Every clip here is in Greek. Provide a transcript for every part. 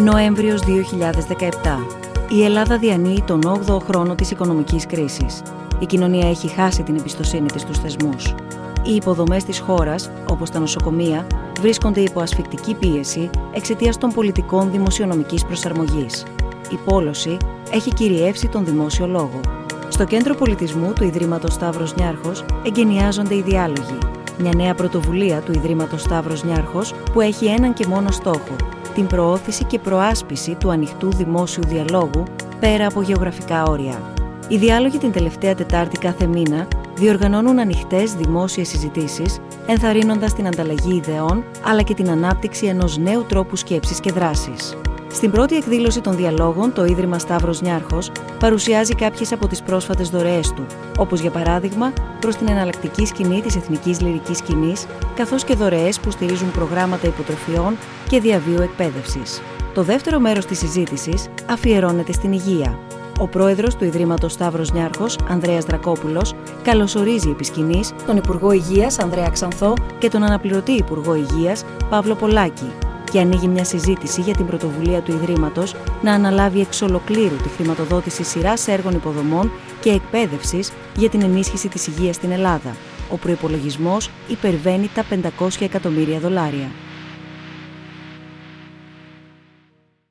Νοέμβριος 2017. Η Ελλάδα διανύει τον 8ο χρόνο της οικονομικής κρίσης. Η κοινωνία έχει χάσει την εμπιστοσύνη της στους θεσμούς. Οι υποδομές της χώρας, όπως τα νοσοκομεία, βρίσκονται υπό ασφικτική πίεση εξαιτίας των πολιτικών δημοσιονομικής προσαρμογής. Η πόλωση έχει κυριεύσει τον δημόσιο λόγο. Στο κέντρο πολιτισμού του Ιδρύματος Σταύρος Νιάρχος εγκαινιάζονται οι διάλογοι. Μια νέα πρωτοβουλία του Ιδρύματος Σταύρος Νιάρχος που έχει έναν και μόνο στόχο, την προώθηση και προάσπιση του ανοιχτού δημόσιου διαλόγου πέρα από γεωγραφικά όρια. Οι διάλογοι την τελευταία Τετάρτη κάθε μήνα διοργανώνουν ανοιχτές δημόσιες συζητήσεις, ενθαρρύνοντας την ανταλλαγή ιδεών αλλά και την ανάπτυξη ενός νέου τρόπου σκέψης και δράσης. Στην πρώτη εκδήλωση των διαλόγων, το Ίδρυμα Σταύρος Νιάρχος παρουσιάζει κάποιες από τις πρόσφατες δωρεές του, όπως για παράδειγμα προς την εναλλακτική σκηνή της εθνικής λυρικής σκηνής, καθώς και δωρεές που στηρίζουν προγράμματα υποτροφιών και διαβίου εκπαίδευσης. Το δεύτερο μέρος της συζήτησης αφιερώνεται στην υγεία. Ο πρόεδρος του Ιδρύματος Σταύρος Νιάρχος, Ανδρέας Δρακόπουλος, καλωσορίζει επί σκηνής τον Υπουργό Υγείας Ανδρέα Ξανθό και τον Αναπληρωτή Υπουργό Υγείας Παύλο Πολάκη, και ανοίγει μια συζήτηση για την πρωτοβουλία του Ιδρύματος να αναλάβει εξ ολοκλήρου τη χρηματοδότηση σειράς έργων υποδομών και εκπαίδευσης για την ενίσχυση της υγείας στην Ελλάδα. Ο προπολογισμό υπερβαίνει τα 500 εκατομμύρια δολάρια.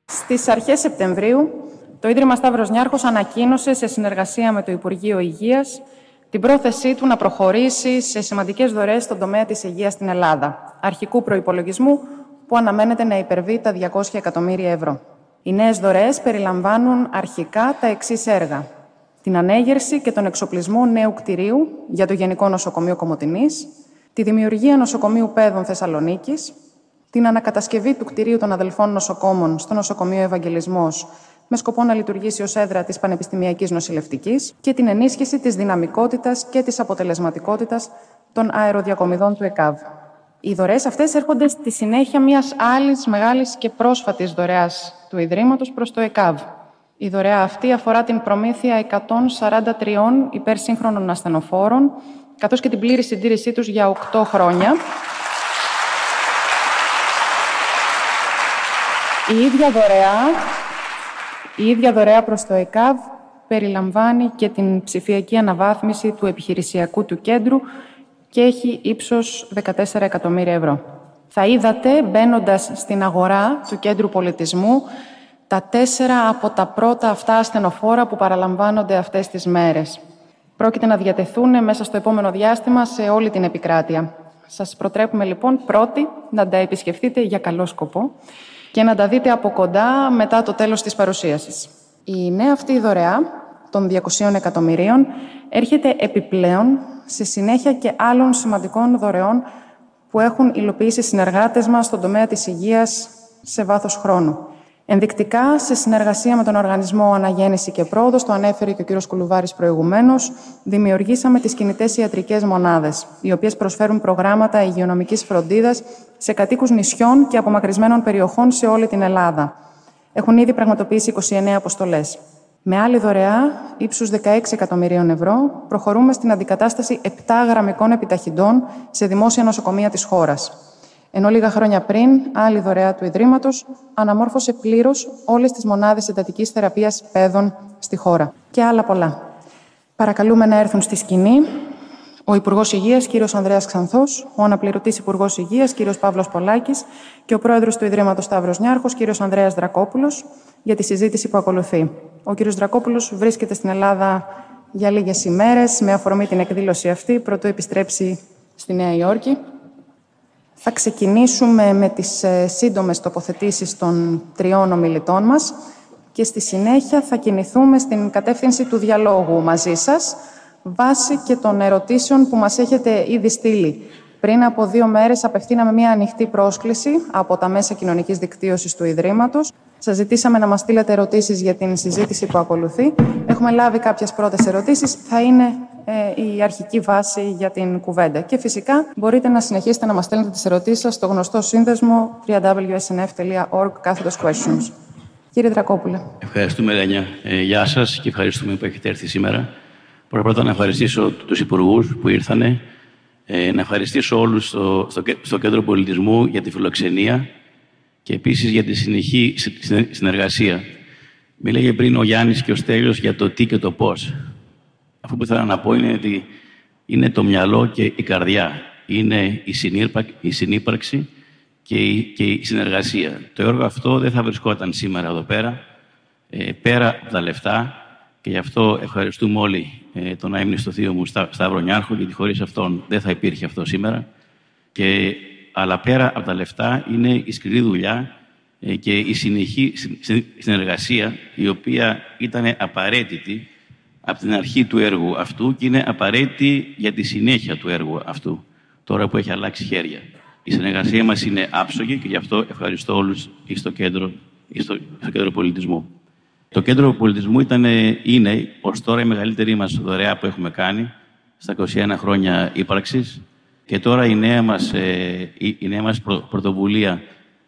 Στις αρχές Σεπτεμβρίου, το Ίδρυμα Σταύρος Νιάρχος ανακοίνωσε σε συνεργασία με το Υπουργείο Υγείας την πρόθεσή του να προχωρήσει σε σημαντικές δωρεές στον τομέα της υγείας στην Ελλάδα, αρχικού προϋπολογισμού που αναμένεται να υπερβεί τα 200 εκατομμύρια ευρώ. Οι νέες δωρεές περιλαμβάνουν αρχικά τα εξής έργα. Την ανέγερση και τον εξοπλισμό νέου κτηρίου για το Γενικό Νοσοκομείο Κομωτινής, τη δημιουργία νοσοκομείου Πέδων Θεσσαλονίκης, την ανακατασκευή του κτηρίου των αδελφών νοσοκόμων στο Νοσοκομείο Ευαγγελισμός με σκοπό να λειτουργήσει ως έδρα της Πανεπιστημιακής Νοσηλευτικής και την ενίσχυση της δυναμικότητας και της αποτελεσματικότητας των αεροδιακομιδών του ΕΚΑΒ. Οι δωρεές αυτές έρχονται στη συνέχεια μιας άλλης μεγάλης και πρόσφατης δωρεάς του Ιδρύματος προς το ΕΚΑΒ. Η δωρεά αυτή αφορά την προμήθεια 143 υπερσύγχρονων ασθενοφόρων, καθώς και την πλήρη συντήρησή τους για 8 χρόνια. Η ίδια δωρεά, η ίδια δωρεά προς το ΕΚΑΒ περιλαμβάνει και την ψηφιακή αναβάθμιση του επιχειρησιακού του κέντρου και έχει ύψος 14 εκατομμύρια ευρώ. Θα είδατε, μπαίνοντας στην αγορά του Κέντρου Πολιτισμού, τα τέσσερα από τα πρώτα αυτά ασθενοφόρα που παραλαμβάνονται αυτές τις μέρες. Πρόκειται να διατεθούν μέσα στο επόμενο διάστημα σε όλη την επικράτεια. Σας προτρέπουμε λοιπόν πρώτοι να τα επισκεφτείτε για καλό σκοπό και να τα δείτε από κοντά μετά το τέλος της παρουσίασης. Η νέα αυτή δωρεά των 200 εκατομμυρίων έρχεται επιπλέον σε συνέχεια και άλλων σημαντικών δωρεών που έχουν υλοποιήσει συνεργάτες μας στον τομέα της υγείας σε βάθος χρόνου. Ενδεικτικά, σε συνεργασία με τον Οργανισμό Αναγέννηση και Πρόοδος, το ανέφερε και ο κ. Κουλουβάρης προηγουμένως, δημιουργήσαμε τις κινητές ιατρικές μονάδες, οι οποίες προσφέρουν προγράμματα υγειονομικής φροντίδας σε κατοίκους νησιών και απομακρυσμένων περιοχών σε όλη την Ελλάδα. Έχουν ήδη πραγματοποιήσει 29 αποστολές. Με άλλη δωρεά ύψους 16 εκατομμυρίων ευρώ προχωρούμε στην αντικατάσταση 7 γραμμικών επιταχυντών σε δημόσια νοσοκομεία της χώρας. Ενώ λίγα χρόνια πριν, άλλη δωρεά του Ιδρύματος αναμόρφωσε πλήρως όλες τις μονάδες εντατικής θεραπείας παιδών στη χώρα. Και άλλα πολλά. Παρακαλούμε να έρθουν στη σκηνή ο Υπουργός Υγείας, κ. Ανδρέας Ξανθός, ο Αναπληρωτής Υπουργός Υγείας, κ. Παύλος Πολάκης και ο Πρόεδρος του Ιδρύματος Σταύρος Νιάρχος, κ. Ανδρέας Δρακόπουλος, για τη συζήτηση που ακολουθεί. Ο κ. Δρακόπουλος βρίσκεται στην Ελλάδα για λίγες ημέρες με αφορμή την εκδήλωση αυτή, πρωτού επιστρέψει στη Νέα Υόρκη. Θα ξεκινήσουμε με τις ε, σύντομες τοποθετήσεις των τριών ομιλητών μας και στη συνέχεια θα κινηθούμε στην κατεύθυνση του διαλόγου μαζί σας βάσει και των ερωτήσεων που μας έχετε ήδη στείλει. Πριν από δύο μέρες απευθύναμε μια ανοιχτή πρόσκληση από τα μέσα κοινωνικής δικτύωσης του Ιδρύματος. Σας ζητήσαμε να μας στείλετε ερωτήσεις για την συζήτηση που ακολουθεί. Έχουμε λάβει κάποιες πρώτες ερωτήσεις. Θα είναι ε, η αρχική βάση για την κουβέντα. Και φυσικά μπορείτε να συνεχίσετε να μας στέλνετε τις ερωτήσεις σας στο γνωστό σύνδεσμο www.snf.org κάθετος questions. Κύριε Δρακόπουλε. Ευχαριστούμε, Ελένια. Ε, γεια σας και ευχαριστούμε που έχετε έρθει σήμερα. Πρώτα να ευχαριστήσω τους υπουργούς που ήρθανε, ε, να ευχαριστήσω όλους στο, στο, στο Κέντρο Πολιτισμού για τη φιλοξενία και επίσης για τη συνεχή συνεργασία. Μίλαγε πριν ο Γιάννης και ο Στέλιος για το τι και το πώς. Αυτό που θέλω να πω είναι ότι είναι το μυαλό και η καρδιά. Είναι η, συνύπαρξη και η, και η συνεργασία. Το έργο αυτό δεν θα βρισκόταν σήμερα εδώ πέρα, ε, πέρα από τα λεφτά και γι' αυτό ευχαριστούμε όλοι ε, τον αείμνηστο θείο μου Σταύρο Νιάρχο, γιατί χωρίς αυτόν δεν θα υπήρχε αυτό σήμερα. Και, αλλά πέρα από τα λεφτά είναι η σκληρή δουλειά ε, και η συνεχή συνεργασία, η οποία ήταν απαραίτητη από την αρχή του έργου αυτού και είναι απαραίτητη για τη συνέχεια του έργου αυτού, τώρα που έχει αλλάξει χέρια. Η συνεργασία μας είναι άψογη και γι' αυτό ευχαριστώ όλους στο κέντρο, στο, στο κέντρο πολιτισμού. Το κέντρο πολιτισμού ήταν, είναι ως τώρα η μεγαλύτερη μας δωρεά που έχουμε κάνει στα 21 χρόνια ύπαρξης και τώρα η νέα μας, ε, η νέα μας πρωτοβουλία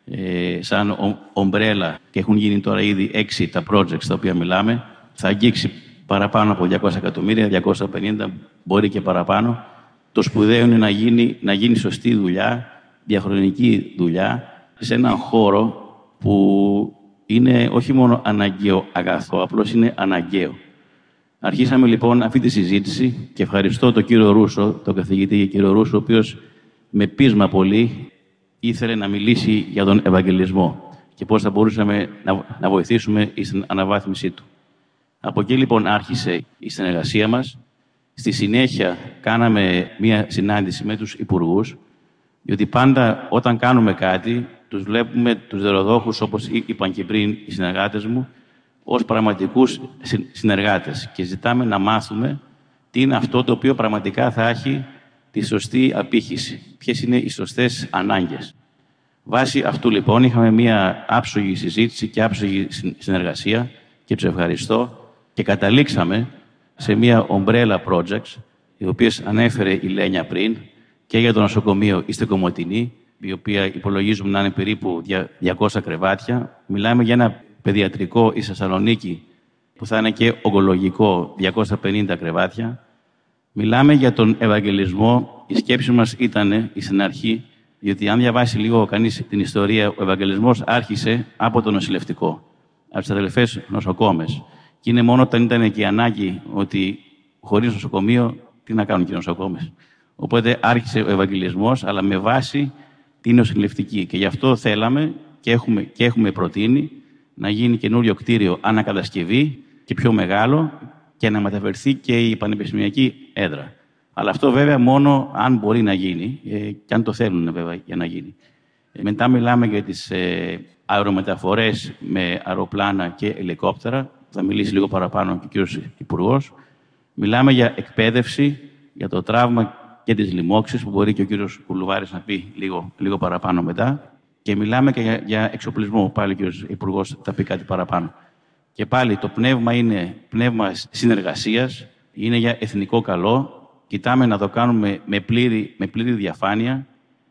ε, σαν ομπρέλα και έχουν γίνει τώρα ήδη έξι τα projects τα οποία μιλάμε θα αγγίξει παραπάνω από 200 εκατομμύρια, 250 μπορεί και παραπάνω. Το σπουδαίο είναι να γίνει, να γίνει σωστή δουλειά, διαχρονική δουλειά σε έναν χώρο που είναι όχι μόνο αναγκαίο αγαθό, απλώς είναι αναγκαίο. Αρχίσαμε λοιπόν αυτή τη συζήτηση και ευχαριστώ τον κύριο Ρούσο, τον καθηγητή κύριο Ρούσο, ο οποίος με πείσμα πολύ ήθελε να μιλήσει για τον Ευαγγελισμό και πώς θα μπορούσαμε να, να βοηθήσουμε στην αναβάθμιση του. Από εκεί λοιπόν άρχισε η συνεργασία μας. Στη συνέχεια κάναμε μία συνάντηση με τους υπουργούς, διότι πάντα όταν κάνουμε κάτι, τους βλέπουμε τους δεροδόχους, όπως είπαν και πριν οι συνεργάτες μου, ως πραγματικούς συνεργάτες και ζητάμε να μάθουμε τι είναι αυτό το οποίο πραγματικά θα έχει τη σωστή απήχηση. Ποιες είναι οι σωστές ανάγκες. Βάσει αυτού λοιπόν είχαμε μία άψογη συζήτηση και άψογη συνεργασία και τους ευχαριστώ και καταλήξαμε σε μία ομπρέλα projects οι οποίες ανέφερε η Λένια πριν και για το νοσοκομείο είστε Κομωτινή η οποία υπολογίζουμε να είναι περίπου 200 κρεβάτια. Μιλάμε για ένα παιδιατρικό η Θεσσαλονίκη που θα είναι και ογκολογικό 250 κρεβάτια. Μιλάμε για τον Ευαγγελισμό. Η σκέψη μας ήταν στην αρχή, διότι αν διαβάσει λίγο κανείς την ιστορία, ο Ευαγγελισμός άρχισε από το νοσηλευτικό, από τις αδελφές νοσοκόμες. Και είναι μόνο όταν ήταν και η ανάγκη ότι χωρίς νοσοκομείο, τι να κάνουν και οι νοσοκόμες. Οπότε άρχισε ο Ευαγγελισμός, αλλά με βάση την νοσηλευτική. Και γι' αυτό θέλαμε και έχουμε, και έχουμε προτείνει να γίνει καινούριο κτίριο ανακατασκευή και πιο μεγάλο και να μεταφερθεί και η πανεπιστημιακή έδρα. Αλλά αυτό βέβαια μόνο αν μπορεί να γίνει ε, και αν το θέλουν βέβαια για να γίνει. Ε, μετά μιλάμε για τις ε, αερομεταφορές με αεροπλάνα και ελικόπτερα. Θα μιλήσει λίγο παραπάνω και ο κύριος Υπουργός. Μιλάμε για εκπαίδευση, για το τραύμα και τις λοιμώξεις, που μπορεί και ο κύριος Κουλουβάρης να πει λίγο, λίγο παραπάνω μετά. Και μιλάμε και για, για εξοπλισμό. Πάλι ο κύριος Υπουργός θα πει κάτι παραπάνω. Και πάλι το πνεύμα είναι πνεύμα συνεργασίας, είναι για εθνικό καλό. Κοιτάμε να το κάνουμε με πλήρη, με πλήρη διαφάνεια,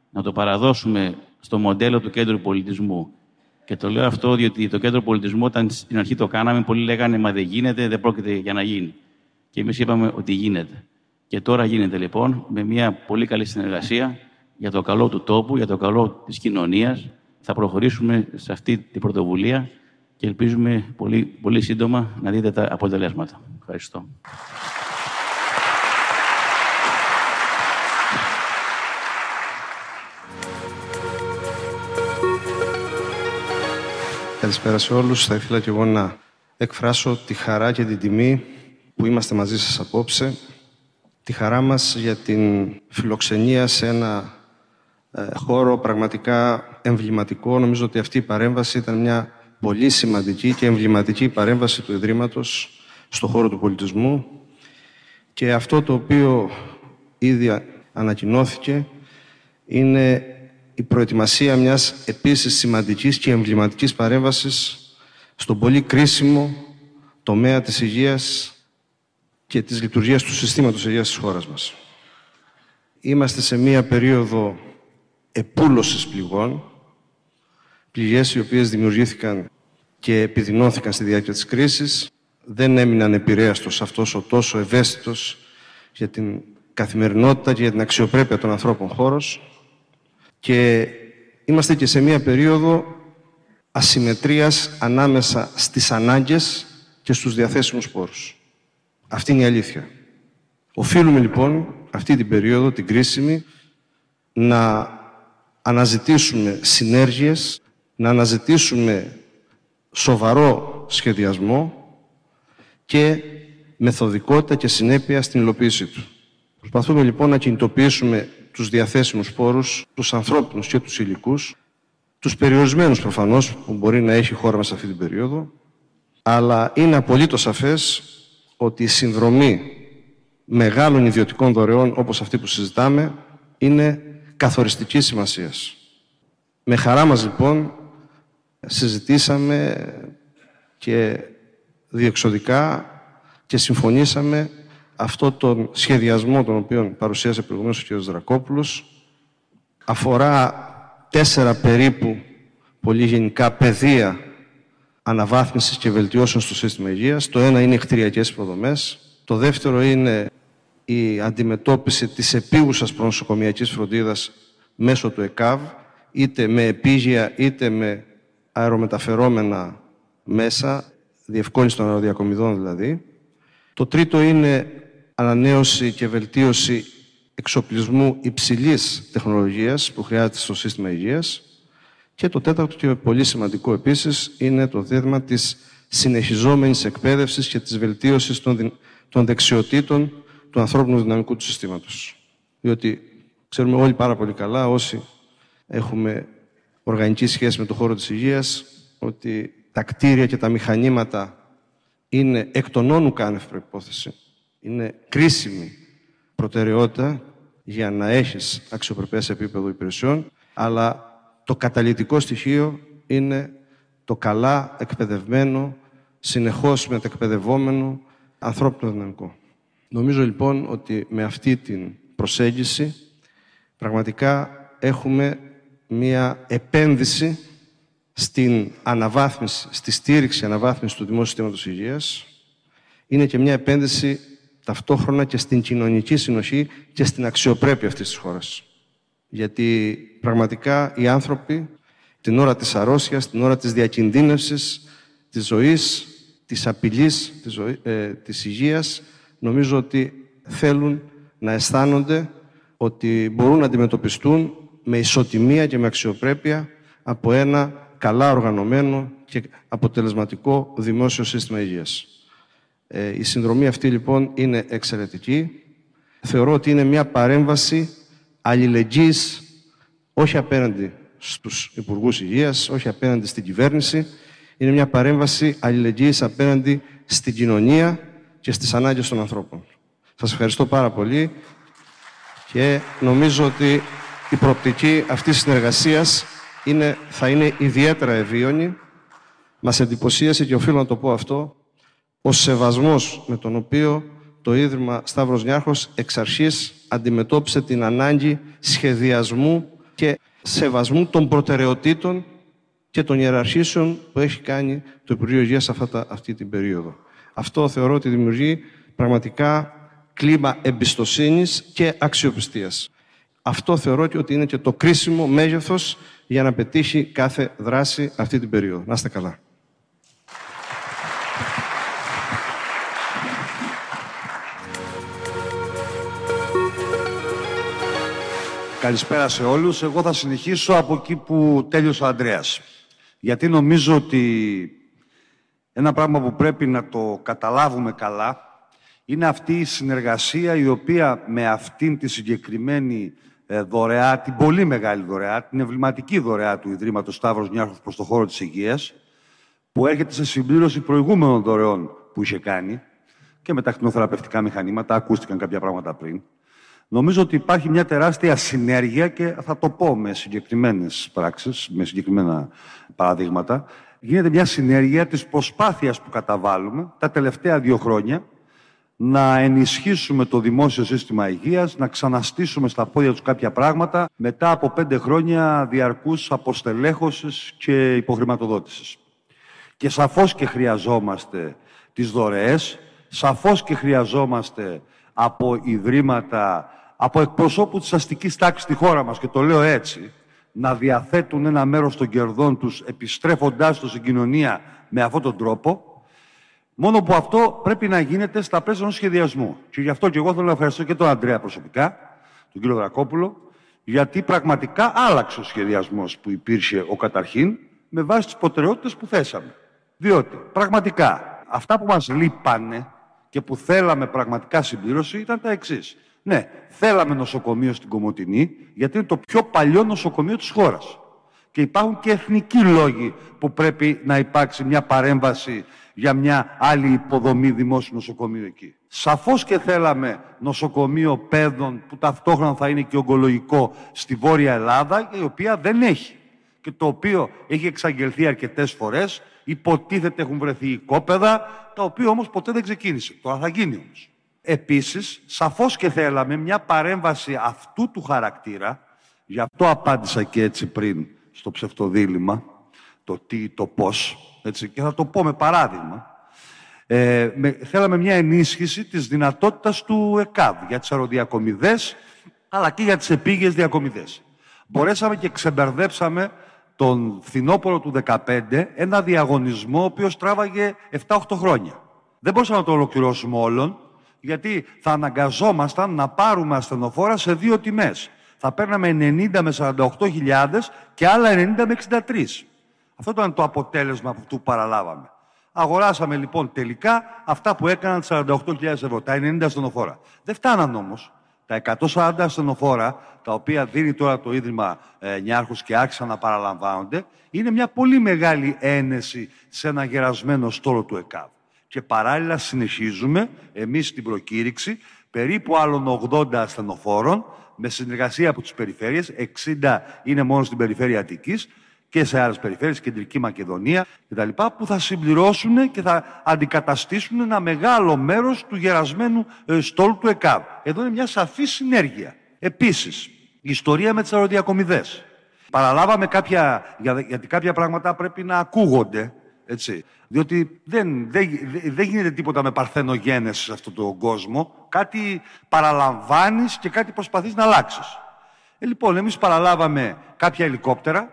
να το παραδώσουμε στο μοντέλο του κέντρου πολιτισμού. Και το λέω αυτό διότι το κέντρο πολιτισμού, όταν στην αρχή το κάναμε, πολλοί λέγανε Μα δεν γίνεται, δεν πρόκειται για να γίνει. Και εμείς είπαμε ότι γίνεται. Και τώρα γίνεται λοιπόν με μια πολύ καλή συνεργασία για το καλό του τόπου, για το καλό της κοινωνίας. Θα προχωρήσουμε σε αυτή την πρωτοβουλία και ελπίζουμε πολύ, πολύ σύντομα να δείτε τα αποτελέσματα. Ευχαριστώ. Καλησπέρα σε όλους. Θα ήθελα και εγώ να εκφράσω τη χαρά και την τιμή που είμαστε μαζί σας απόψε τη χαρά μας για την φιλοξενία σε ένα ε, χώρο πραγματικά εμβληματικό. Νομίζω ότι αυτή η παρέμβαση ήταν μια πολύ σημαντική και εμβληματική παρέμβαση του Ιδρύματος στον χώρο του πολιτισμού και αυτό το οποίο ήδη ανακοινώθηκε είναι η προετοιμασία μιας επίσης σημαντικής και εμβληματικής παρέμβασης στον πολύ κρίσιμο τομέα της υγείας και της λειτουργίας του συστήματος υγείας της χώρας μας. Είμαστε σε μία περίοδο επούλωσης πληγών, πληγές οι οποίες δημιουργήθηκαν και επιδεινώθηκαν στη διάρκεια της κρίσης, δεν έμειναν επηρέαστος αυτός ο τόσο ευαίσθητος για την καθημερινότητα και για την αξιοπρέπεια των ανθρώπων χώρος και είμαστε και σε μία περίοδο ασυμμετρίας ανάμεσα στις ανάγκες και στους διαθέσιμους πόρους. Αυτή είναι η αλήθεια. Οφείλουμε λοιπόν αυτή την περίοδο, την κρίσιμη, να αναζητήσουμε συνέργειες, να αναζητήσουμε σοβαρό σχεδιασμό και μεθοδικότητα και συνέπεια στην υλοποίησή τους. Προσπαθούμε λοιπόν να κινητοποιήσουμε τους διαθέσιμους πόρους, τους ανθρώπινους και τους υλικούς, τους περιορισμένους προφανώς που μπορεί να έχει η χώρα μας σε αυτή την περίοδο, αλλά είναι απολύτως σαφές ότι η συνδρομή μεγάλων ιδιωτικών δωρεών όπως αυτή που συζητάμε είναι καθοριστικής σημασίας. Με χαρά μας λοιπόν συζητήσαμε και διεξοδικά και συμφωνήσαμε αυτό τον σχεδιασμό τον οποίο παρουσίασε προηγουμένως ο κ. Δρακόπουλος αφορά τέσσερα περίπου πολύ γενικά πεδία αναβάθμισης και βελτιώσεων στο σύστημα υγείας. Το ένα είναι οι κτηριακές υποδομές. Το δεύτερο είναι η αντιμετώπιση της επίγουσας προνοσοκομιακής φροντίδας μέσω του ΕΚΑΒ, είτε με επίγεια είτε με αερομεταφερόμενα μέσα, διευκόλυνση των αεροδιακομιδών δηλαδή. Το τρίτο είναι ανανέωση και βελτίωση εξοπλισμού υψηλής τεχνολογίας που χρειάζεται στο σύστημα υγείας. Και το τέταρτο και πολύ σημαντικό επίσης είναι το θέμα της συνεχιζόμενης εκπαίδευσης και της βελτίωσης των, των δεξιοτήτων του ανθρώπινου δυναμικού του συστήματος. Διότι ξέρουμε όλοι πάρα πολύ καλά, όσοι έχουμε οργανική σχέση με το χώρο της υγείας, ότι τα κτίρια και τα μηχανήματα είναι εκ των όνου κάνευ προϋπόθεση. Είναι κρίσιμη προτεραιότητα για να έχεις αξιοπρεπές επίπεδο υπηρεσιών, αλλά το καταλητικό στοιχείο είναι το καλά εκπαιδευμένο, συνεχώς μετεκπαιδευόμενο ανθρώπινο δυναμικό. Νομίζω λοιπόν ότι με αυτή την προσέγγιση πραγματικά έχουμε μία επένδυση στην αναβάθμιση, στη στήριξη αναβάθμισης του δημόσιου συστήματος υγείας. Είναι και μια επένδυση ταυτόχρονα και στην κοινωνική συνοχή και στην αξιοπρέπεια αυτής της χώρας. Γιατί πραγματικά οι άνθρωποι την ώρα της αρρώστιας, την ώρα της διακινδύνευσης της ζωής, της απειλής της, ζωή, ε, της υγείας, νομίζω ότι θέλουν να αισθάνονται ότι μπορούν να αντιμετωπιστούν με ισοτιμία και με αξιοπρέπεια από ένα καλά οργανωμένο και αποτελεσματικό δημόσιο σύστημα υγείας. Ε, η συνδρομή αυτή λοιπόν είναι εξαιρετική. Θεωρώ ότι είναι μια παρέμβαση αλληλεγγύης όχι απέναντι στους Υπουργούς Υγείας, όχι απέναντι στην κυβέρνηση. Είναι μια παρέμβαση αλληλεγγύης απέναντι στην κοινωνία και στις ανάγκες των ανθρώπων. Σας ευχαριστώ πάρα πολύ και νομίζω ότι η προοπτική αυτής της συνεργασίας είναι, θα είναι ιδιαίτερα ευίωνη. Μας εντυπωσίασε και οφείλω να το πω αυτό, ο σεβασμός με τον οποίο το Ίδρυμα Σταύρος Νιάρχος εξ αρχής αντιμετώπισε την ανάγκη σχεδιασμού και σεβασμού των προτεραιοτήτων και των ιεραρχήσεων που έχει κάνει το Υπουργείο Υγείας αυτή την περίοδο. Αυτό θεωρώ ότι δημιουργεί πραγματικά κλίμα εμπιστοσύνης και αξιοπιστίας. Αυτό θεωρώ ότι είναι και το κρίσιμο μέγεθος για να πετύχει κάθε δράση αυτή την περίοδο. Να είστε καλά. Καλησπέρα σε όλους. Εγώ θα συνεχίσω από εκεί που τέλειωσε ο Ανδρέας. Γιατί νομίζω ότι ένα πράγμα που πρέπει να το καταλάβουμε καλά είναι αυτή η συνεργασία η οποία με αυτήν τη συγκεκριμένη ε, δωρεά, την πολύ μεγάλη δωρεά, την εμβληματική δωρεά του Ιδρύματος Σταύρος Νιάρχος προς το χώρο της υγείας, που έρχεται σε συμπλήρωση προηγούμενων δωρεών που είχε κάνει και με τα κτηνοθεραπευτικά μηχανήματα, ακούστηκαν κάποια πράγματα πριν. Νομίζω ότι υπάρχει μια τεράστια συνέργεια και θα το πω με συγκεκριμένες πράξεις, με συγκεκριμένα παραδείγματα. Γίνεται μια συνέργεια της προσπάθειας που καταβάλουμε τα τελευταία δύο χρόνια να ενισχύσουμε το δημόσιο σύστημα υγείας, να ξαναστήσουμε στα πόδια τους κάποια πράγματα μετά από πέντε χρόνια διαρκούς αποστελέχωσης και υποχρηματοδότησης. Και σαφώς και χρειαζόμαστε τις δωρεές, σαφώς και χρειαζόμαστε από ιδρύματα, από εκπροσώπους της αστικής τάξης στη χώρα μας, και το λέω έτσι, να διαθέτουν ένα μέρος των κερδών τους επιστρέφοντάς το στην κοινωνία με αυτόν τον τρόπο, μόνο που αυτό πρέπει να γίνεται στα πλαίσια ενός σχεδιασμού. Και γι' αυτό και εγώ θέλω να ευχαριστώ και τον Αντρέα προσωπικά, τον κύριο Δρακόπουλο, γιατί πραγματικά άλλαξε ο σχεδιασμός που υπήρχε ο καταρχήν με βάση τις προτεραιότητες που θέσαμε. Διότι πραγματικά αυτά που μας λείπανε και που θέλαμε πραγματικά συμπλήρωση ήταν τα εξής. Ναι, θέλαμε νοσοκομείο στην Κομωτινή, γιατί είναι το πιο παλιό νοσοκομείο της χώρας. Και υπάρχουν και εθνικοί λόγοι που πρέπει να υπάρξει μια παρέμβαση για μια άλλη υποδομή δημόσιου νοσοκομείου εκεί. Σαφώς και θέλαμε νοσοκομείο παιδών που ταυτόχρονα θα είναι και ογκολογικό στη Βόρεια Ελλάδα, η οποία δεν έχει. Και το οποίο έχει εξαγγελθεί αρκετές φορές, υποτίθεται έχουν βρεθεί οικόπεδα, τα οποία όμως ποτέ δεν ξεκίνησε. Τώρα θα γίνει όμως. Επίσης, σαφώς και θέλαμε μια παρέμβαση αυτού του χαρακτήρα, γι' αυτό απάντησα και έτσι πριν στο ψευτοδήλημα, το τι, το πώς, έτσι, και θα το πω με παράδειγμα. Ε, με, θέλαμε μια ενίσχυση της δυνατότητας του ΕΚΑΒ για τις αεροδιακομιδές, αλλά και για τις επίγειες διακομιδές. Μπορέσαμε και ξεμπερδέψαμε τον φθινόπωρο του 2015 ένα διαγωνισμό ο οποίος τράβαγε 7-8 χρόνια. Δεν μπορούσαμε να το ολοκληρώσουμε όλον, γιατί θα αναγκαζόμασταν να πάρουμε ασθενοφόρα σε δύο τιμές. Θα παίρναμε 90 με 48 και άλλα 90 με 63. Αυτό ήταν το αποτέλεσμα που του παραλάβαμε. Αγοράσαμε λοιπόν τελικά αυτά που έκαναν 48.000 ευρώ, τα 90 ασθενοφόρα. Δεν φτάναν όμως. Τα 140 ασθενοφόρα, τα οποία δίνει τώρα το Ίδρυμα ε, Νιάρχους και άρχισαν να παραλαμβάνονται, είναι μια πολύ μεγάλη ένεση σε ένα γερασμένο στόλο του ΕΚΑΒ. Και παράλληλα συνεχίζουμε εμείς στην προκήρυξη περίπου άλλων 80 ασθενοφόρων με συνεργασία από τις περιφέρειες, 60 είναι μόνο στην περιφέρεια Αττικής και σε άλλες περιφέρειες, Κεντρική Μακεδονία κτλ. που θα συμπληρώσουν και θα αντικαταστήσουν ένα μεγάλο μέρος του γερασμένου ε, στόλου του ΕΚΑΒ. Εδώ είναι μια σαφή συνέργεια. Επίσης, η ιστορία με τις αεροδιακομιδές. Παραλάβαμε κάποια, γιατί κάποια πράγματα πρέπει να ακούγονται, έτσι. Διότι δεν, δεν, δεν γίνεται τίποτα με παρθενογένεσης σε αυτόν τον κόσμο. Κάτι παραλαμβάνεις και κάτι προσπαθείς να αλλάξεις. Ε, λοιπόν, εμείς παραλάβαμε κάποια ελικόπτερα,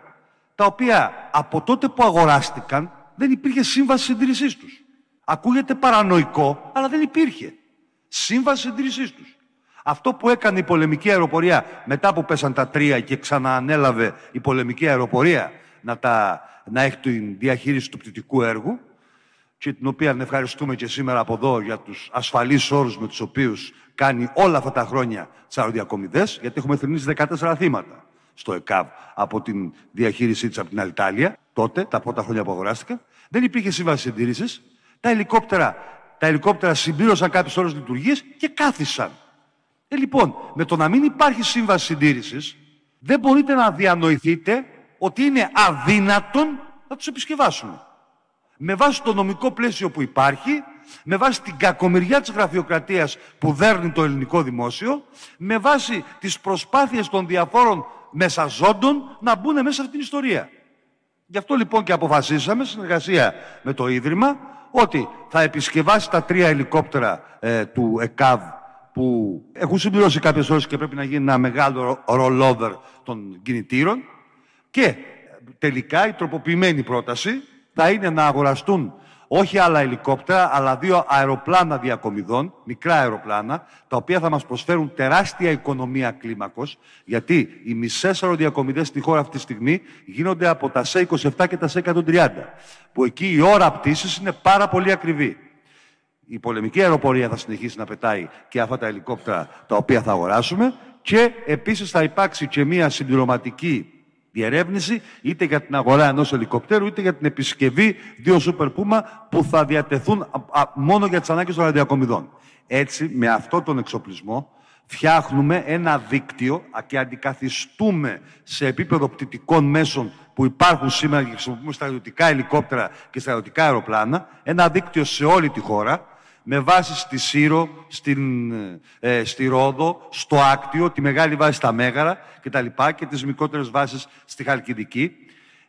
τα οποία από τότε που αγοράστηκαν δεν υπήρχε σύμβαση συντήρησής τους. Ακούγεται παρανοϊκό, αλλά δεν υπήρχε. Σύμβαση συντήρησής τους. Αυτό που έκανε η πολεμική αεροπορία μετά που πέσαν τα τρία και ξαναανέλαβε η πολεμική αεροπορία να, τα, να έχει την διαχείριση του πτυτικού έργου και την οποία ευχαριστούμε και σήμερα από εδώ για τους ασφαλείς όρους με τους οποίους κάνει όλα αυτά τα χρόνια τις αεροδιακομιδές, γιατί έχουμε θρυνήσει 14 θύματα στο ΕΚΑΒ από την διαχείρισή της από την Αλιτάλια, τότε, τα πρώτα χρόνια που αγοράστηκαν. Δεν υπήρχε σύμβαση συντήρησης. Τα ελικόπτερα, τα ελικόπτερα συμπλήρωσαν κάποιε ώρε λειτουργίε και κάθισαν. Ε, λοιπόν, με το να μην υπάρχει σύμβαση συντήρησης, δεν μπορείτε να διανοηθείτε ότι είναι αδύνατον να τους επισκευάσουμε. Με βάση το νομικό πλαίσιο που υπάρχει, με βάση την κακομοιριά της γραφειοκρατίας που δέρνει το ελληνικό δημόσιο, με βάση τις προσπάθειες των διαφόρων μέσα ζώντων να μπουν μέσα σε αυτήν την ιστορία. Γι' αυτό λοιπόν και αποφασίσαμε, συνεργασία με το Ίδρυμα, ότι θα επισκευάσει τα τρία ελικόπτερα ε, του ΕΚΑΒ που έχουν συμπληρώσει κάποιες ώρες και πρέπει να γίνει ένα μεγάλο rollover των κινητήρων και τελικά η τροποποιημένη πρόταση θα είναι να αγοραστούν όχι άλλα ελικόπτερα, αλλά δύο αεροπλάνα διακομιδών, μικρά αεροπλάνα, τα οποία θα μας προσφέρουν τεράστια οικονομία κλίμακος, γιατί οι μισές αεροδιακομιδές στη χώρα αυτή τη στιγμή γίνονται από τα ΣΕ27 και τα ΣΕ130, που εκεί η ώρα πτήσης είναι πάρα πολύ ακριβή. Η πολεμική αεροπορία θα συνεχίσει να πετάει και αυτά τα ελικόπτερα τα οποία θα αγοράσουμε και επίσης θα υπάρξει και μια συμπληρωματική διερεύνηση είτε για την αγορά ενός ελικοπτέρου είτε για την επισκευή δύο Super Puma που θα διατεθούν μόνο για τις ανάγκες των ραδιοκομιδών. Έτσι, με αυτόν τον εξοπλισμό φτιάχνουμε ένα δίκτυο και αντικαθιστούμε σε επίπεδο πτυτικών μέσων που υπάρχουν σήμερα και χρησιμοποιούμε στρατιωτικά ελικόπτερα και στρατιωτικά αεροπλάνα, ένα δίκτυο σε όλη τη χώρα, με βάση στη Σύρο, στην, ε, στη Ρόδο, στο Άκτιο, τη μεγάλη βάση στα Μέγαρα κτλ. Και, και τις μικρότερες βάσεις στη Χαλκιδική,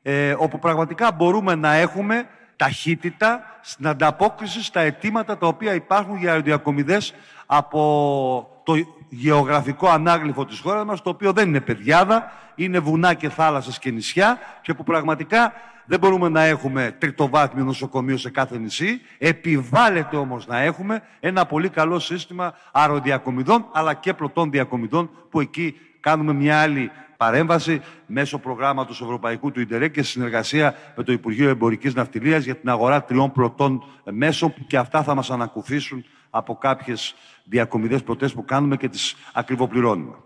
ε, όπου πραγματικά μπορούμε να έχουμε ταχύτητα στην ανταπόκριση στα αιτήματα τα οποία υπάρχουν για αεροδιακομιδές από το γεωγραφικό ανάγλυφο της χώρας μας, το οποίο δεν είναι παιδιάδα, είναι βουνά και θάλασσες και νησιά και που πραγματικά δεν μπορούμε να έχουμε τριτοβάθμιο νοσοκομείο σε κάθε νησί. Επιβάλλεται όμως να έχουμε ένα πολύ καλό σύστημα αεροδιακομιδών αλλά και πλωτών διακομιδών που εκεί κάνουμε μια άλλη παρέμβαση μέσω προγράμματος Ευρωπαϊκού του Ιντερέ και συνεργασία με το Υπουργείο Εμπορικής Ναυτιλίας για την αγορά τριών πρωτών μέσων που και αυτά θα μας ανακουφίσουν από κάποιες διακομιδές πρωτέ που κάνουμε και τις ακριβοπληρώνουμε.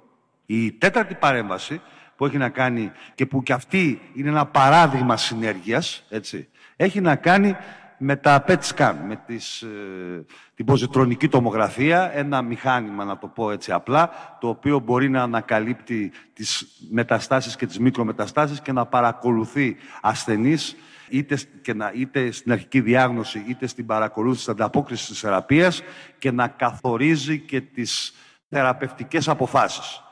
Η τέταρτη παρέμβαση που έχει να κάνει και που και αυτή είναι ένα παράδειγμα συνέργειας, έτσι, έχει να κάνει με τα PET scan, με τις, ε, την ποζιτρονική τομογραφία, ένα μηχάνημα, να το πω έτσι απλά, το οποίο μπορεί να ανακαλύπτει τις μεταστάσεις και τις μικρομεταστάσεις και να παρακολουθεί ασθενείς είτε, και να, είτε στην αρχική διάγνωση, είτε στην παρακολούθηση της ανταπόκρισης της θεραπείας και να καθορίζει και τις θεραπευτικές αποφάσεις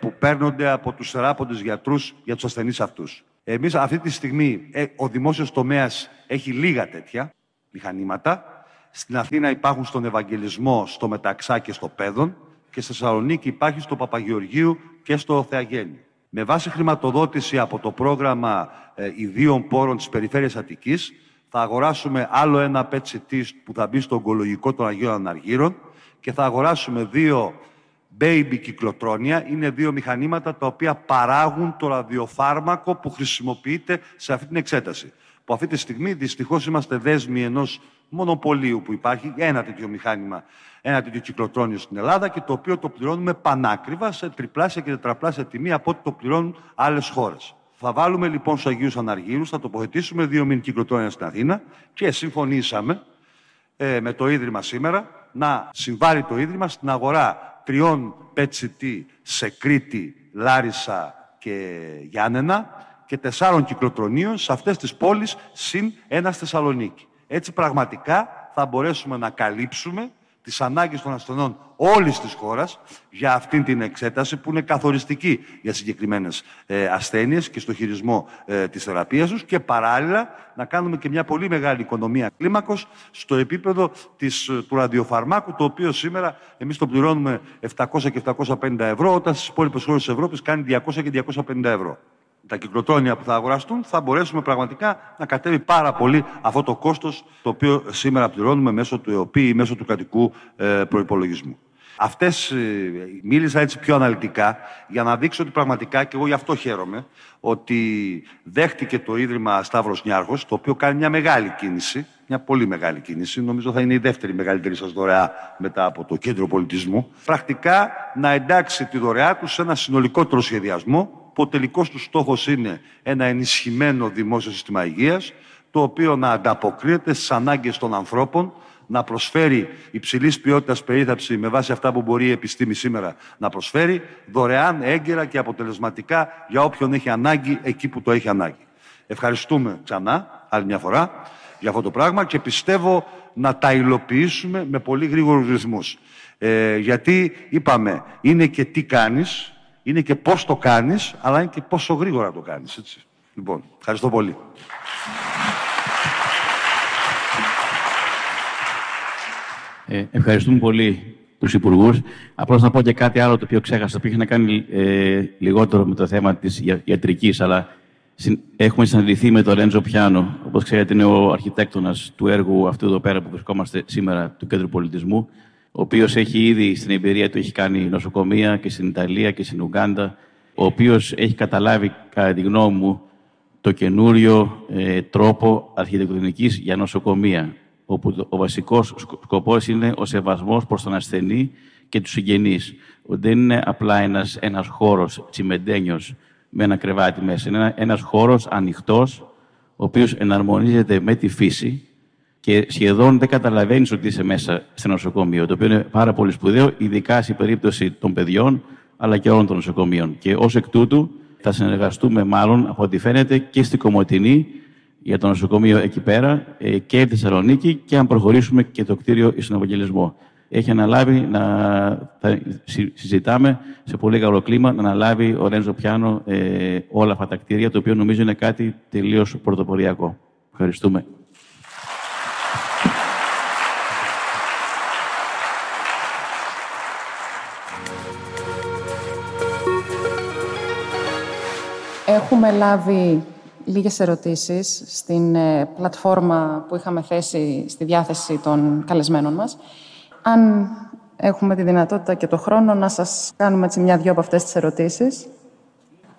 που παίρνονται από τους θεράποντες γιατρούς για τους ασθενείς αυτούς. Εμείς αυτή τη στιγμή ε, ο δημόσιος τομέας έχει λίγα τέτοια μηχανήματα. Στην Αθήνα υπάρχουν στον Ευαγγελισμό, στο Μεταξά και στο Πέδον και στη Θεσσαλονίκη υπάρχει στο Παπαγεωργίου και στο Θεαγέννη. Με βάση χρηματοδότηση από το πρόγραμμα ε, ιδίων πόρων της Περιφέρειας Αττικής θα αγοράσουμε άλλο ένα PET που θα μπει στο ογκολογικό των Αγίων Αναργύρων και θα αγοράσουμε δύο baby κυκλοτρόνια. Είναι δύο μηχανήματα τα οποία παράγουν το ραδιοφάρμακο που χρησιμοποιείται σε αυτή την εξέταση που αυτή τη στιγμή δυστυχώς είμαστε δέσμοι ενός μονοπωλίου που υπάρχει, ένα τέτοιο μηχάνημα, ένα τέτοιο κυκλοτρόνιο στην Ελλάδα και το οποίο το πληρώνουμε πανάκριβα σε τριπλάσια και τετραπλάσια τιμή από ό,τι το πληρώνουν άλλες χώρες. Θα βάλουμε λοιπόν στους Αγίους Αναργύρους, θα τοποθετήσουμε δύο μήνυ κυκλοτρόνια στην Αθήνα και συμφωνήσαμε ε, με το Ίδρυμα σήμερα να συμβάλλει το Ίδρυμα στην αγορά τριών PET-CT σε Κρήτη, Λάρισα και Γιάννενα και τεσσάρων κυκλοτρονίων σε αυτές τις πόλεις συν ένα στη Θεσσαλονίκη. Έτσι πραγματικά θα μπορέσουμε να καλύψουμε τις ανάγκες των ασθενών όλης της χώρας για αυτήν την εξέταση που είναι καθοριστική για συγκεκριμένες ε, ασθένειες και στο χειρισμό ε, της θεραπείας τους και παράλληλα να κάνουμε και μια πολύ μεγάλη οικονομία κλίμακος στο επίπεδο της, ε, του ραδιοφαρμάκου το οποίο σήμερα εμείς το πληρώνουμε 700 και 750 ευρώ όταν στις υπόλοιπες χώρες της Ευρώπης κάνει 200 και 250 ευρώ τα κυκλοτρόνια που θα αγοραστούν, θα μπορέσουμε πραγματικά να κατέβει πάρα πολύ αυτό το κόστος το οποίο σήμερα πληρώνουμε μέσω του ΕΟΠΗ ή μέσω του κρατικού ε, προϋπολογισμού. Αυτές ε, μίλησα έτσι πιο αναλυτικά για να δείξω ότι πραγματικά, και εγώ γι' αυτό χαίρομαι, ότι δέχτηκε το Ίδρυμα Σταύρος Νιάρχος, το οποίο κάνει μια μεγάλη κίνηση, μια πολύ μεγάλη κίνηση, νομίζω θα είναι η δεύτερη μεγαλύτερη σας δωρεά μετά από το Κέντρο Πολιτισμού, πρακτικά να εντάξει τη δωρεά τους σε ένα συνολικότερο σχεδιασμό, που ο τελικός του στόχος είναι ένα ενισχυμένο δημόσιο σύστημα υγείας, το οποίο να ανταποκρίνεται στις ανάγκες των ανθρώπων, να προσφέρει υψηλής ποιότητας περίθαψη με βάση αυτά που μπορεί η επιστήμη σήμερα να προσφέρει, δωρεάν, έγκαιρα και αποτελεσματικά για όποιον έχει ανάγκη εκεί που το έχει ανάγκη. Ευχαριστούμε ξανά, άλλη μια φορά, για αυτό το πράγμα και πιστεύω να τα υλοποιήσουμε με πολύ γρήγορους ρυθμούς. Ε, γιατί είπαμε, είναι και τι κάνεις, είναι και πώς το κάνεις, αλλά είναι και πόσο γρήγορα το κάνεις. Έτσι. Λοιπόν, ευχαριστώ πολύ. Ε, ευχαριστούμε πολύ τους υπουργούς. Απλώς να πω και κάτι άλλο το οποίο ξέχασα, που είχε να κάνει ε, λιγότερο με το θέμα της ιατρικής, αλλά έχουμε συναντηθεί με τον Ρέντζο Πιάνο. Όπως ξέρετε, είναι ο αρχιτέκτονας του έργου αυτού εδώ πέρα που βρισκόμαστε σήμερα, του Κέντρου Πολιτισμού ο οποίος έχει ήδη στην εμπειρία του έχει κάνει νοσοκομεία και στην Ιταλία και στην Ουγγάντα, ο οποίος έχει καταλάβει, κατά τη γνώμη μου, το καινούριο ε, τρόπο αρχιτεκτονικής για νοσοκομεία, όπου ο βασικός σκοπός είναι ο σεβασμός προς τον ασθενή και τους συγγενείς. Δεν είναι απλά ένας, ένας χώρος τσιμεντένιος με ένα κρεβάτι μέσα. Είναι ένας χώρος ανοιχτός, ο οποίος εναρμονίζεται με τη φύση, και σχεδόν δεν καταλαβαίνεις ότι είσαι μέσα σε νοσοκομείο, το οποίο είναι πάρα πολύ σπουδαίο, ειδικά στην περίπτωση των παιδιών, αλλά και όλων των νοσοκομείων. Και ως εκ τούτου θα συνεργαστούμε μάλλον, από ό,τι φαίνεται, και στην Κομωτινή για το νοσοκομείο εκεί πέρα ε, και στη Θεσσαλονίκη και αν προχωρήσουμε και το κτίριο στον Ευαγγελισμό. Έχει αναλάβει να θα συζητάμε σε πολύ καλό κλίμα να αναλάβει ο Ρέντζο Πιάνο ε, όλα αυτά τα κτίρια, το οποίο νομίζω είναι κάτι τελείως πρωτοποριακό. Ευχαριστούμε. Έχουμε λάβει λίγες ερωτήσεις στην ε, πλατφόρμα που είχαμε θέσει στη διάθεση των καλεσμένων μας. Αν έχουμε τη δυνατότητα και το χρόνο να σας κάνουμε έτσι μια-δυο από αυτές τις ερωτήσεις.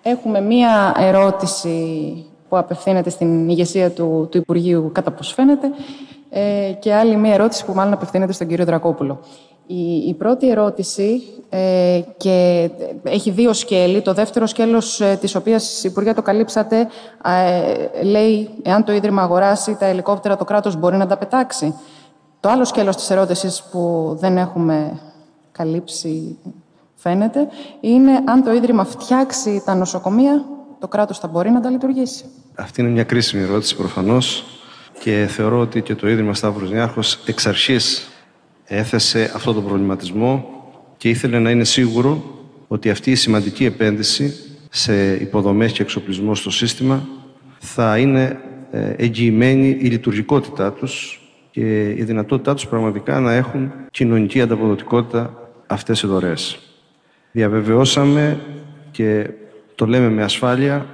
Έχουμε μία ερώτηση που απευθύνεται στην ηγεσία του, του Υπουργείου, κατά πώς φαίνεται, ε, και άλλη μία ερώτηση που μάλλον απευθύνεται στον κύριο Δρακόπουλο. Η, η πρώτη ερώτηση ε, και έχει δύο σκέλη. Το δεύτερο σκέλος, ε, της οποίας, Υπουργέ, το καλύψατε, ε, λέει εάν το Ίδρυμα αγοράσει τα ελικόπτερα, το κράτος μπορεί να τα πετάξει. Το άλλο σκέλος της ερώτησης που δεν έχουμε καλύψει, φαίνεται, είναι αν το Ίδρυμα φτιάξει τα νοσοκομεία, το κράτος θα μπορεί να τα λειτουργήσει. Αυτή είναι μια κρίσιμη ερώτηση προφανώς και θεωρώ ότι και το Ίδρυμα Σταύρος Νιάρχος εξ αρχής έθεσε αυτό το προβληματισμό και ήθελε να είναι σίγουρο ότι αυτή η σημαντική επένδυση σε υποδομές και εξοπλισμό στο σύστημα θα είναι ε, εγγυημένη η λειτουργικότητά τους και η δυνατότητά τους πραγματικά να έχουν κοινωνική ανταποδοτικότητα αυτές οι δωρεές. Διαβεβαιώσαμε και το λέμε με ασφάλεια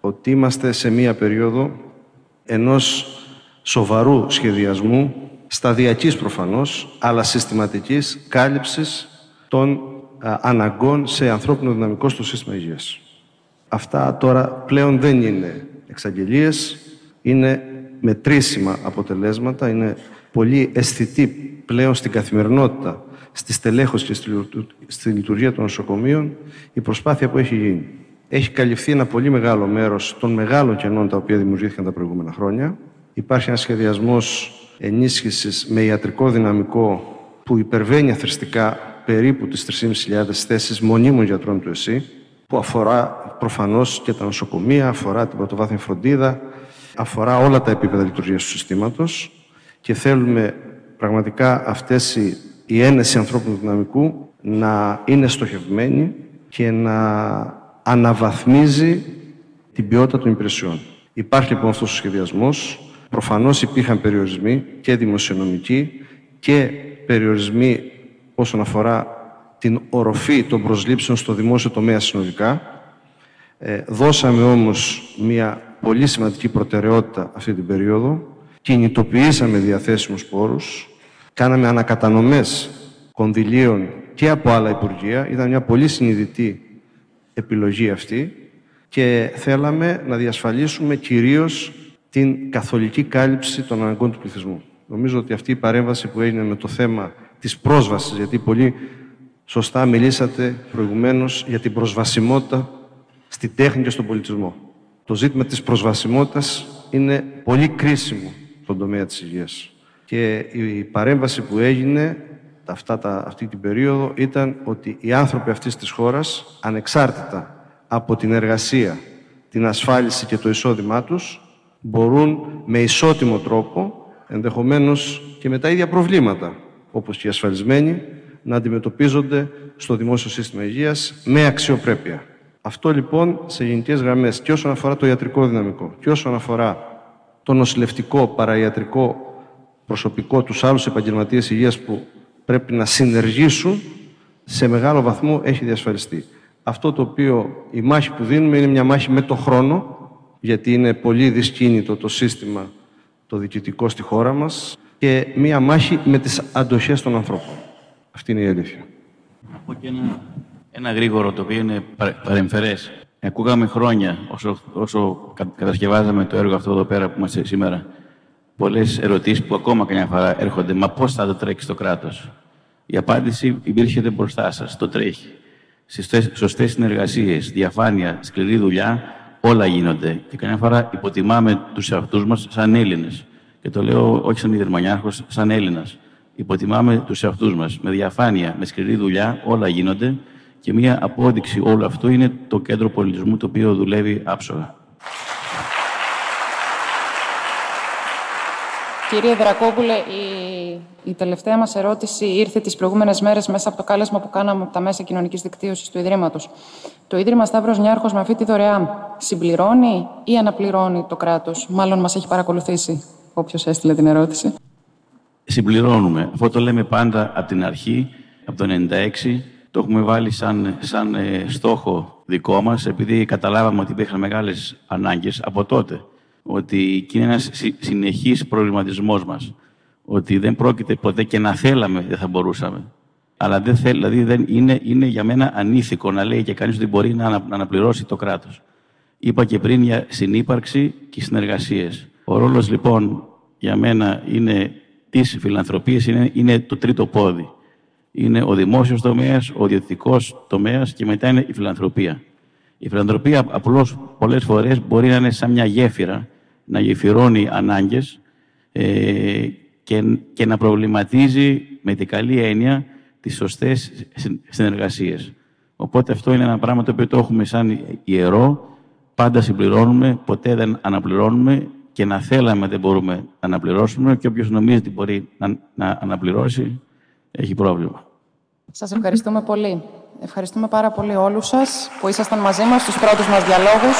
ότι είμαστε σε μία περίοδο ενός σοβαρού σχεδιασμού, σταδιακής προφανώς, αλλά συστηματικής κάλυψης των αναγκών σε ανθρώπινο δυναμικό στο σύστημα υγείας. Αυτά τώρα πλέον δεν είναι εξαγγελίες, είναι μετρήσιμα αποτελέσματα, είναι πολύ αισθητή πλέον στην καθημερινότητα, στη στελέχωση και στη λειτουργία των νοσοκομείων η προσπάθεια που έχει γίνει. Έχει καλυφθεί ένα πολύ μεγάλο μέρος των μεγάλων κενών τα οποία δημιουργήθηκαν τα προηγούμενα χρόνια. Υπάρχει ένας σχεδιασμός ενίσχυσης με ιατρικό δυναμικό που υπερβαίνει αθρηστικά περίπου τις 3.500 θέσεις μονίμων γιατρών του ΕΣΥ, που αφορά προφανώς και τα νοσοκομεία, αφορά την πρωτοβάθμια φροντίδα, αφορά όλα τα επίπεδα λειτουργίας του συστήματος και θέλουμε πραγματικά αυτές οι, η ένεση ανθρώπινου δυναμικού να είναι στοχευμένη και να αναβαθμίζει την ποιότητα των υπηρεσιών. Υπάρχει λοιπόν αυτός ο σχεδιασμός. Προφανώς υπήρχαν περιορισμοί και δημοσιονομικοί και περιορισμοί όσον αφορά την οροφή των προσλήψεων στο δημόσιο τομέα συνολικά. Ε, δώσαμε όμως μια πολύ σημαντική προτεραιότητα αυτή την περίοδο. Κινητοποιήσαμε διαθέσιμους πόρους. Κάναμε ανακατανομές κονδυλίων και από άλλα Υπουργεία. Ήταν μια πολύ συνειδητή επιλογή αυτή και θέλαμε να διασφαλίσουμε κυρίως την καθολική κάλυψη των αναγκών του πληθυσμού. Νομίζω ότι αυτή η παρέμβαση που έγινε με το θέμα της πρόσβασης, γιατί πολύ σωστά μιλήσατε προηγουμένως για την προσβασιμότητα στη τέχνη και στον πολιτισμό. Το ζήτημα της προσβασιμότητας είναι πολύ κρίσιμο στον τομέα της υγείας. Και η παρέμβαση που έγινε αυτά τα, αυτή την περίοδο ήταν ότι οι άνθρωποι αυτής της χώρας, ανεξάρτητα από την εργασία, την ασφάλιση και το εισόδημά τους, μπορούν με ισότιμο τρόπο, ενδεχομένως και με τα ίδια προβλήματα, όπως και οι ασφαλισμένοι, να αντιμετωπίζονται στο δημόσιο σύστημα υγείας με αξιοπρέπεια. Αυτό λοιπόν σε γενικές γραμμές και όσον αφορά το ιατρικό δυναμικό και όσον αφορά το νοσηλευτικό, παραϊατρικό προσωπικό, τους άλλους επαγγελματίες υγείας που πρέπει να συνεργήσουν, σε μεγάλο βαθμό έχει διασφαλιστεί. Αυτό το οποίο η μάχη που δίνουμε είναι μια μάχη με το χρόνο, γιατί είναι πολύ δυσκίνητο το σύστημα το διοικητικό στη χώρα μας και μια μάχη με τις αντοχές των ανθρώπων. Αυτή είναι η αλήθεια. Από και ένα, ένα γρήγορο το οποίο είναι παρεμφερές. Ακούγαμε χρόνια όσο, όσο κατασκευάζαμε το έργο αυτό εδώ πέρα που είμαστε σήμερα πολλές ερωτήσεις που ακόμα καμιά φορά έρχονται. Μα πώς θα το τρέξει το κράτος; Η απάντηση υπήρχε μπροστά σας. Το τρέχει. Σωστές συνεργασίες, διαφάνεια, σκληρή δουλειά, όλα γίνονται. Και καμιά φορά υποτιμάμε τους εαυτούς μας σαν Έλληνες. Και το λέω όχι σαν Ιδρυμανιάρχο, σαν Έλληνας. Υποτιμάμε τους εαυτούς μας. Με διαφάνεια, με σκληρή δουλειά, όλα γίνονται. Και μία απόδειξη όλου αυτού είναι το κέντρο πολιτισμού το οποίο δουλεύει άψογα. Κύριε Δρακόπουλε, η, η τελευταία μας ερώτηση ήρθε τις προηγούμενες μέρες μέσα από το κάλεσμα που κάναμε από τα μέσα κοινωνικής δικτύωσης του Ιδρύματος. Το Ίδρυμα Σταύρος Νιάρχος με αυτή τη δωρεά συμπληρώνει ή αναπληρώνει το κράτος; Μάλλον μας έχει παρακολουθήσει όποιος έστειλε την ερώτηση. Συμπληρώνουμε. Αυτό το λέμε πάντα από την αρχή, από το 1996. Το έχουμε βάλει σαν, σαν ε, στόχο δικό μας, επειδή καταλάβαμε ότι υπήρχαν μεγάλες ανάγκες από τότε. Ότι είναι ένας συνεχής προβληματισμός μας. Ότι δεν πρόκειται ποτέ και να θέλαμε, δεν θα μπορούσαμε. Αλλά δεν θέλ, δηλαδή δεν είναι, είναι για μένα ανήθικο να λέει και κανείς ότι μπορεί να, να αναπληρώσει το κράτος. Είπα και πριν για συνύπαρξη και συνεργασίες. Ο ρόλος λοιπόν για μένα είναι της φιλανθρωπίας είναι, είναι το τρίτο πόδι. Είναι ο δημόσιος τομέας, ο ιδιωτικός τομέας και μετά είναι η φιλανθρωπία. Η φιλανθρωπία απλώς πολλές φορές μπορεί να είναι σαν μια γέφυρα, να γεφυρώνει ανάγκες ε, και, και να προβληματίζει με την καλή έννοια τις σωστές συνεργασίες. Οπότε αυτό είναι ένα πράγμα το οποίο το έχουμε σαν ιερό, πάντα συμπληρώνουμε, ποτέ δεν αναπληρώνουμε και να θέλαμε δεν μπορούμε να αναπληρώσουμε και όποιος νομίζει ότι μπορεί να, να αναπληρώσει έχει πρόβλημα. Σας ευχαριστούμε πολύ. Ευχαριστούμε πάρα πολύ όλους σας που ήσασταν μαζί μας στους πρώτους μας διαλόγους.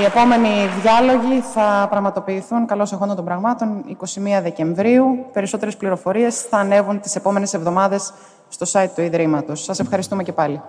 Οι επόμενοι διάλογοι θα πραγματοποιηθούν καλώς εχόντων των πραγμάτων 21 Δεκεμβρίου. Περισσότερες πληροφορίες θα ανέβουν τις επόμενες εβδομάδες στο site του Ιδρύματος. Σας ευχαριστούμε και πάλι.